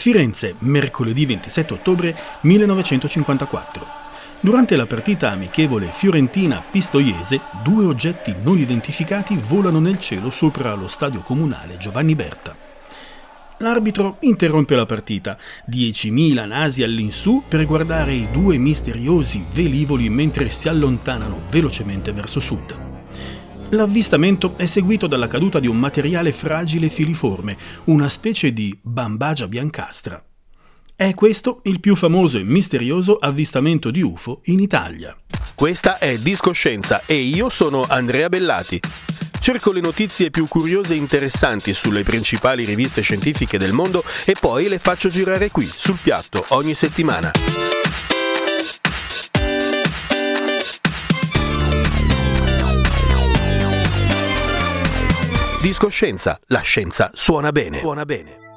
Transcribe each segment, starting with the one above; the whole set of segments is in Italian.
Firenze, mercoledì 27 ottobre 1954. Durante la partita amichevole Fiorentina-Pistoiese, due oggetti non identificati volano nel cielo sopra lo stadio comunale Giovanni Berta. L'arbitro interrompe la partita, 10.000 nasi all'insù per guardare i due misteriosi velivoli mentre si allontanano velocemente verso sud. L'avvistamento è seguito dalla caduta di un materiale fragile filiforme, una specie di bambagia biancastra. È questo il più famoso e misterioso avvistamento di UFO in Italia. Questa è Discoscienza e io sono Andrea Bellati. Cerco le notizie più curiose e interessanti sulle principali riviste scientifiche del mondo e poi le faccio girare qui, sul piatto, ogni settimana. Discoscienza, la scienza suona bene. Suona bene.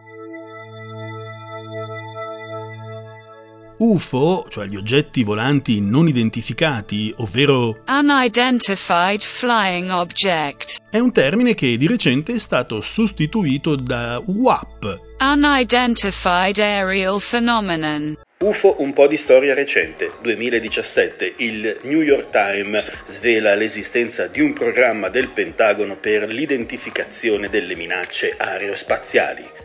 UFO, cioè gli oggetti volanti non identificati, ovvero Unidentified Flying Object, è un termine che di recente è stato sostituito da WAP, Unidentified Aerial Phenomenon. UFO un po' di storia recente. 2017 il New York Times svela l'esistenza di un programma del Pentagono per l'identificazione delle minacce aerospaziali.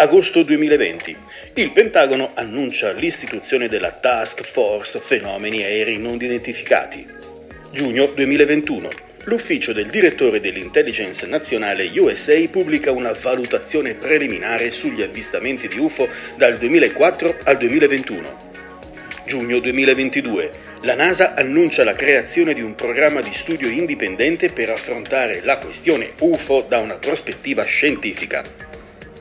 Agosto 2020 il Pentagono annuncia l'istituzione della Task Force Fenomeni Aerei Non Identificati. Giugno 2021 l'ufficio del direttore dell'intelligence nazionale USA pubblica una valutazione preliminare sugli avvistamenti di UFO dal 2004 al 2021. Giugno 2022. La NASA annuncia la creazione di un programma di studio indipendente per affrontare la questione UFO da una prospettiva scientifica.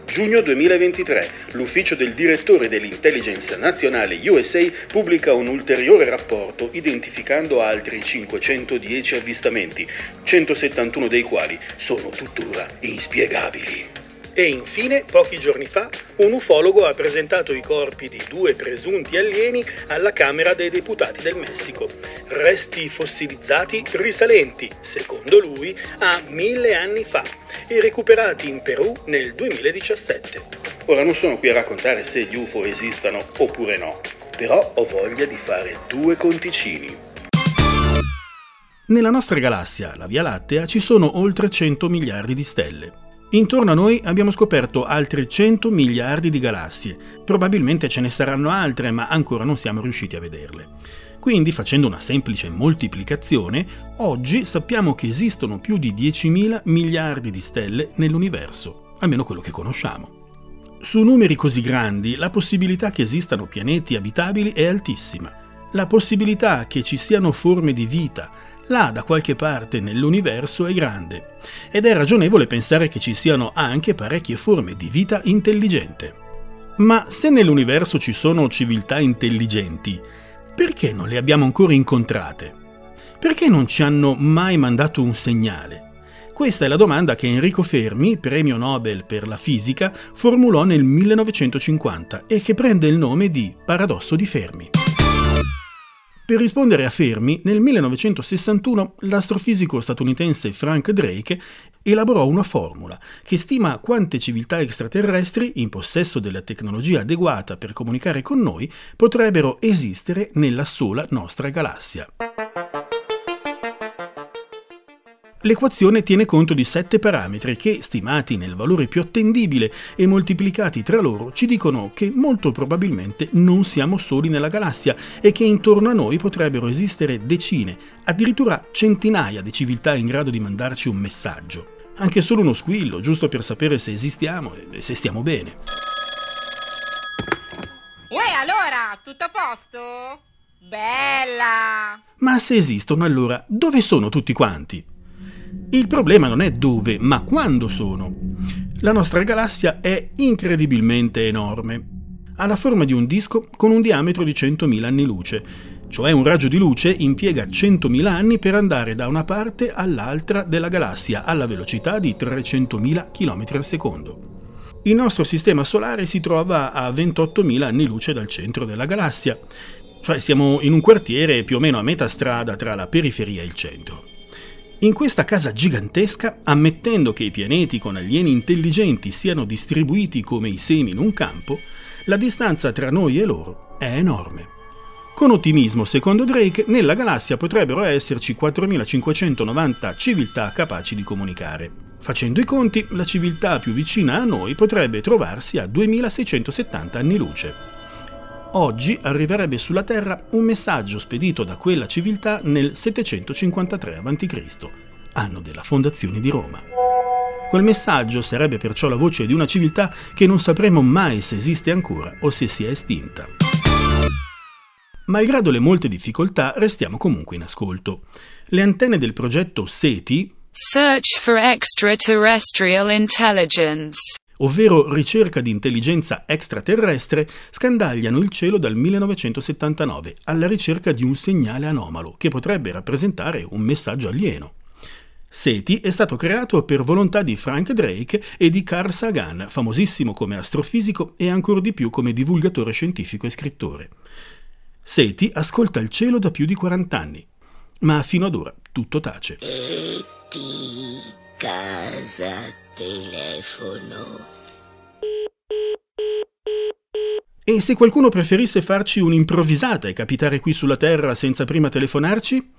Giugno 2023. L'ufficio del direttore dell'intelligence nazionale USA pubblica un ulteriore rapporto identificando altri 510 avvistamenti, 171 dei quali sono tuttora inspiegabili. E infine, pochi giorni fa, un ufologo ha presentato i corpi di due presunti alieni alla Camera dei Deputati del Messico. Resti fossilizzati risalenti, secondo lui, a mille anni fa e recuperati in Perù nel 2017. Ora non sono qui a raccontare se gli UFO esistano oppure no, però ho voglia di fare due conticini. Nella nostra galassia, la Via Lattea, ci sono oltre 100 miliardi di stelle. Intorno a noi abbiamo scoperto altri 100 miliardi di galassie. Probabilmente ce ne saranno altre, ma ancora non siamo riusciti a vederle. Quindi, facendo una semplice moltiplicazione, oggi sappiamo che esistono più di 10.000 miliardi di stelle nell'universo, almeno quello che conosciamo. Su numeri così grandi, la possibilità che esistano pianeti abitabili è altissima. La possibilità che ci siano forme di vita, là da qualche parte nell'universo è grande ed è ragionevole pensare che ci siano anche parecchie forme di vita intelligente. Ma se nell'universo ci sono civiltà intelligenti, perché non le abbiamo ancora incontrate? Perché non ci hanno mai mandato un segnale? Questa è la domanda che Enrico Fermi, premio Nobel per la fisica, formulò nel 1950 e che prende il nome di paradosso di Fermi. Per rispondere a Fermi, nel 1961 l'astrofisico statunitense Frank Drake elaborò una formula che stima quante civiltà extraterrestri, in possesso della tecnologia adeguata per comunicare con noi, potrebbero esistere nella sola nostra galassia. L'equazione tiene conto di sette parametri che, stimati nel valore più attendibile e moltiplicati tra loro, ci dicono che molto probabilmente non siamo soli nella galassia e che intorno a noi potrebbero esistere decine, addirittura centinaia di civiltà in grado di mandarci un messaggio. Anche solo uno squillo, giusto per sapere se esistiamo e se stiamo bene. Uè, allora, tutto a posto? Bella! Ma se esistono, allora dove sono tutti quanti? Il problema non è dove, ma quando sono. La nostra galassia è incredibilmente enorme. Ha la forma di un disco con un diametro di 100.000 anni luce, cioè un raggio di luce impiega 100.000 anni per andare da una parte all'altra della galassia alla velocità di 300.000 km al secondo. Il nostro sistema solare si trova a 28.000 anni luce dal centro della galassia, cioè siamo in un quartiere più o meno a metà strada tra la periferia e il centro. In questa casa gigantesca, ammettendo che i pianeti con alieni intelligenti siano distribuiti come i semi in un campo, la distanza tra noi e loro è enorme. Con ottimismo, secondo Drake, nella galassia potrebbero esserci 4590 civiltà capaci di comunicare. Facendo i conti, la civiltà più vicina a noi potrebbe trovarsi a 2670 anni luce. Oggi arriverebbe sulla Terra un messaggio spedito da quella civiltà nel 753 a.C., anno della fondazione di Roma. Quel messaggio sarebbe perciò la voce di una civiltà che non sapremo mai se esiste ancora o se si è estinta. Malgrado le molte difficoltà, restiamo comunque in ascolto. Le antenne del progetto SETI Search for Extraterrestrial Intelligence ovvero ricerca di intelligenza extraterrestre, scandagliano il cielo dal 1979 alla ricerca di un segnale anomalo che potrebbe rappresentare un messaggio alieno. SETI è stato creato per volontà di Frank Drake e di Carl Sagan, famosissimo come astrofisico e ancora di più come divulgatore scientifico e scrittore. SETI ascolta il cielo da più di 40 anni, ma fino ad ora tutto tace. E.T. Casa Telefono. E se qualcuno preferisse farci un'improvvisata e capitare qui sulla Terra senza prima telefonarci?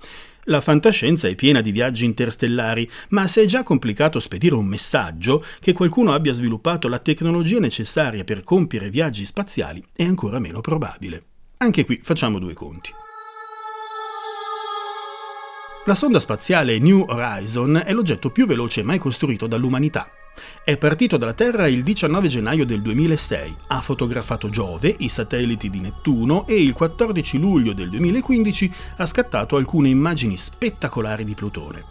La fantascienza è piena di viaggi interstellari, ma se è già complicato spedire un messaggio, che qualcuno abbia sviluppato la tecnologia necessaria per compiere viaggi spaziali è ancora meno probabile. Anche qui facciamo due conti. La sonda spaziale New Horizon è l'oggetto più veloce mai costruito dall'umanità. È partito dalla Terra il 19 gennaio del 2006, ha fotografato Giove, i satelliti di Nettuno e il 14 luglio del 2015 ha scattato alcune immagini spettacolari di Plutone.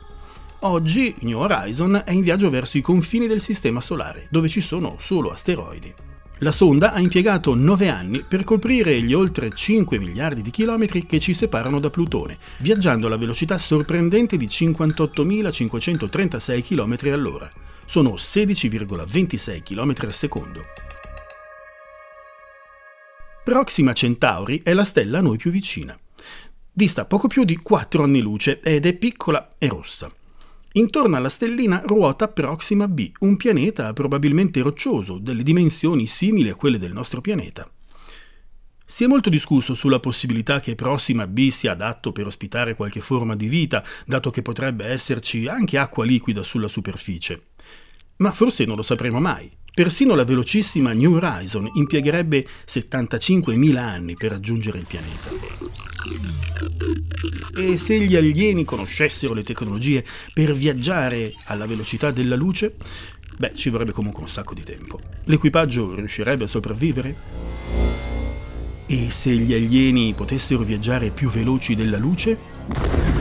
Oggi New Horizon è in viaggio verso i confini del Sistema Solare, dove ci sono solo asteroidi. La sonda ha impiegato 9 anni per coprire gli oltre 5 miliardi di chilometri che ci separano da Plutone, viaggiando alla velocità sorprendente di 58.536 km all'ora sono 16,26 km al secondo. Proxima Centauri è la stella a noi più vicina. Dista poco più di 4 anni luce ed è piccola e rossa. Intorno alla stellina ruota Proxima b, un pianeta probabilmente roccioso, delle dimensioni simili a quelle del nostro pianeta. Si è molto discusso sulla possibilità che Proxima b sia adatto per ospitare qualche forma di vita, dato che potrebbe esserci anche acqua liquida sulla superficie. Ma forse non lo sapremo mai. Persino la velocissima New Horizon impiegherebbe 75.000 anni per raggiungere il pianeta. E se gli alieni conoscessero le tecnologie per viaggiare alla velocità della luce, beh, ci vorrebbe comunque un sacco di tempo. L'equipaggio riuscirebbe a sopravvivere? E se gli alieni potessero viaggiare più veloci della luce?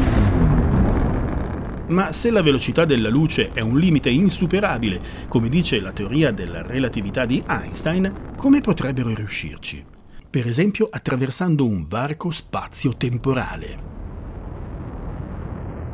Ma se la velocità della luce è un limite insuperabile, come dice la teoria della relatività di Einstein, come potrebbero riuscirci? Per esempio attraversando un varco spazio-temporale.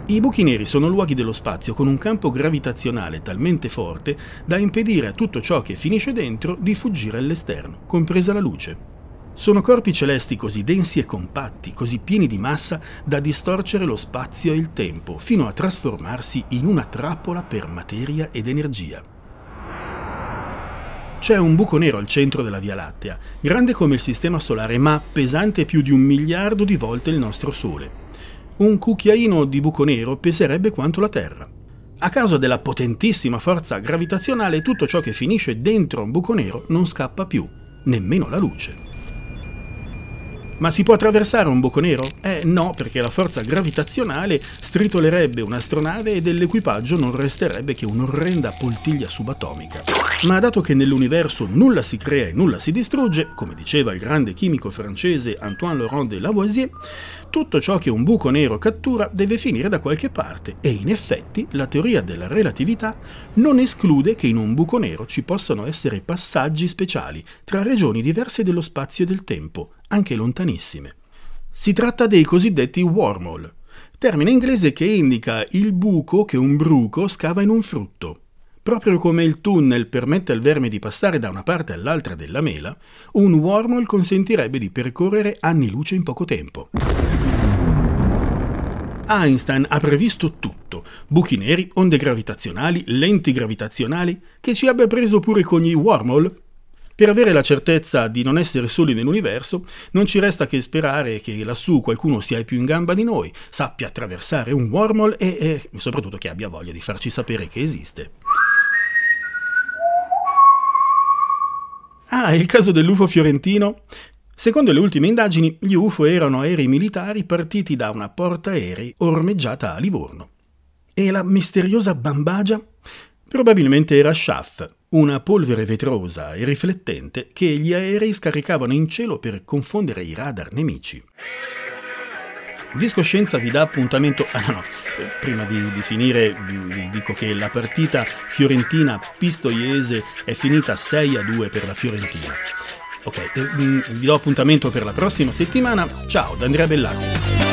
I buchi neri sono luoghi dello spazio con un campo gravitazionale talmente forte da impedire a tutto ciò che finisce dentro di fuggire all'esterno, compresa la luce. Sono corpi celesti così densi e compatti, così pieni di massa da distorcere lo spazio e il tempo, fino a trasformarsi in una trappola per materia ed energia. C'è un buco nero al centro della Via Lattea, grande come il Sistema Solare, ma pesante più di un miliardo di volte il nostro Sole. Un cucchiaino di buco nero peserebbe quanto la Terra. A causa della potentissima forza gravitazionale, tutto ciò che finisce dentro un buco nero non scappa più, nemmeno la luce. Ma si può attraversare un buco nero? Eh no, perché la forza gravitazionale stritolerebbe un'astronave e dell'equipaggio non resterebbe che un'orrenda poltiglia subatomica. Ma dato che nell'universo nulla si crea e nulla si distrugge, come diceva il grande chimico francese Antoine Laurent de Lavoisier, tutto ciò che un buco nero cattura deve finire da qualche parte e in effetti la teoria della relatività non esclude che in un buco nero ci possano essere passaggi speciali tra regioni diverse dello spazio e del tempo, anche lontanissime. Si tratta dei cosiddetti wormhole, termine inglese che indica il buco che un bruco scava in un frutto. Proprio come il tunnel permette al verme di passare da una parte all'altra della mela, un wormhole consentirebbe di percorrere anni luce in poco tempo. Einstein ha previsto tutto, buchi neri, onde gravitazionali, lenti gravitazionali, che ci abbia preso pure con gli wormhole. Per avere la certezza di non essere soli nell'universo, non ci resta che sperare che lassù qualcuno sia più in gamba di noi, sappia attraversare un wormhole e, e soprattutto che abbia voglia di farci sapere che esiste. Ah, il caso dell'UFO fiorentino? Secondo le ultime indagini, gli UFO erano aerei militari partiti da una portaerei ormeggiata a Livorno. E la misteriosa bambagia? Probabilmente era Schaff, una polvere vetrosa e riflettente che gli aerei scaricavano in cielo per confondere i radar nemici. Discoscienza vi dà appuntamento. Ah no, eh, prima di, di, finire vi dico che la partita fiorentina-pistoiese è finita 6 a 2 per la Fiorentina. Ok, eh, mm, vi do appuntamento per la prossima settimana. Ciao da Andrea Bellaco.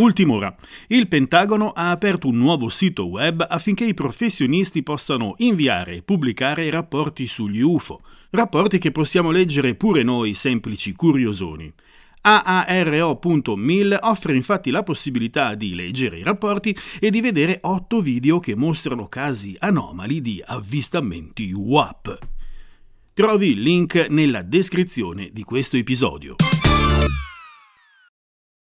Ultim'ora. Il Pentagono ha aperto un nuovo sito web affinché i professionisti possano inviare e pubblicare rapporti sugli UFO, rapporti che possiamo leggere pure noi semplici curiosoni. AARO.mil offre infatti la possibilità di leggere i rapporti e di vedere otto video che mostrano casi anomali di avvistamenti WAP. Trovi il link nella descrizione di questo episodio.